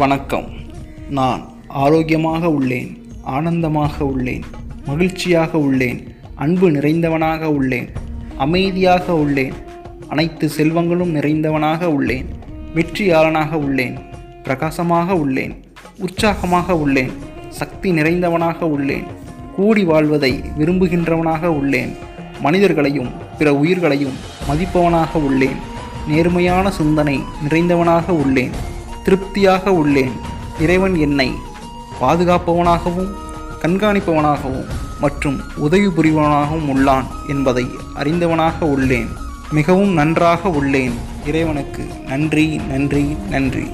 வணக்கம். நான் ஆரோக்கியமாக உள்ளேன் ஆனந்தமாக உள்ளேன் மகிழ்ச்சியாக உள்ளேன் அன்பு நிறைந்தவனாக உள்ளேன் அமைதியாக உள்ளேன் அனைத்து செல்வங்களும் நிறைந்தவனாக உள்ளேன் வெற்றியாளனாக உள்ளேன் பிரகாசமாக உள்ளேன் உற்சாகமாக உள்ளேன் சக்தி நிறைந்தவனாக உள்ளேன் கூடி வாழ்வதை விரும்புகின்றவனாக உள்ளேன் மனிதர்களையும் பிற உயிர்களையும் மதிப்பவனாக உள்ளேன் நேர்மையான சிந்தனை நிறைந்தவனாக உள்ளேன். திருப்தியாக உள்ளேன். இறைவன் என்னை பாதுகாப்பவனாகவும் கண்காணிப்பவனாகவும் மற்றும் உதவி புரிபவனாகவும் உள்ளான் என்பதை அறிந்தவனாக உள்ளேன். மிகவும் நன்றாக உள்ளேன். இறைவனுக்கு நன்றி நன்றி நன்றி.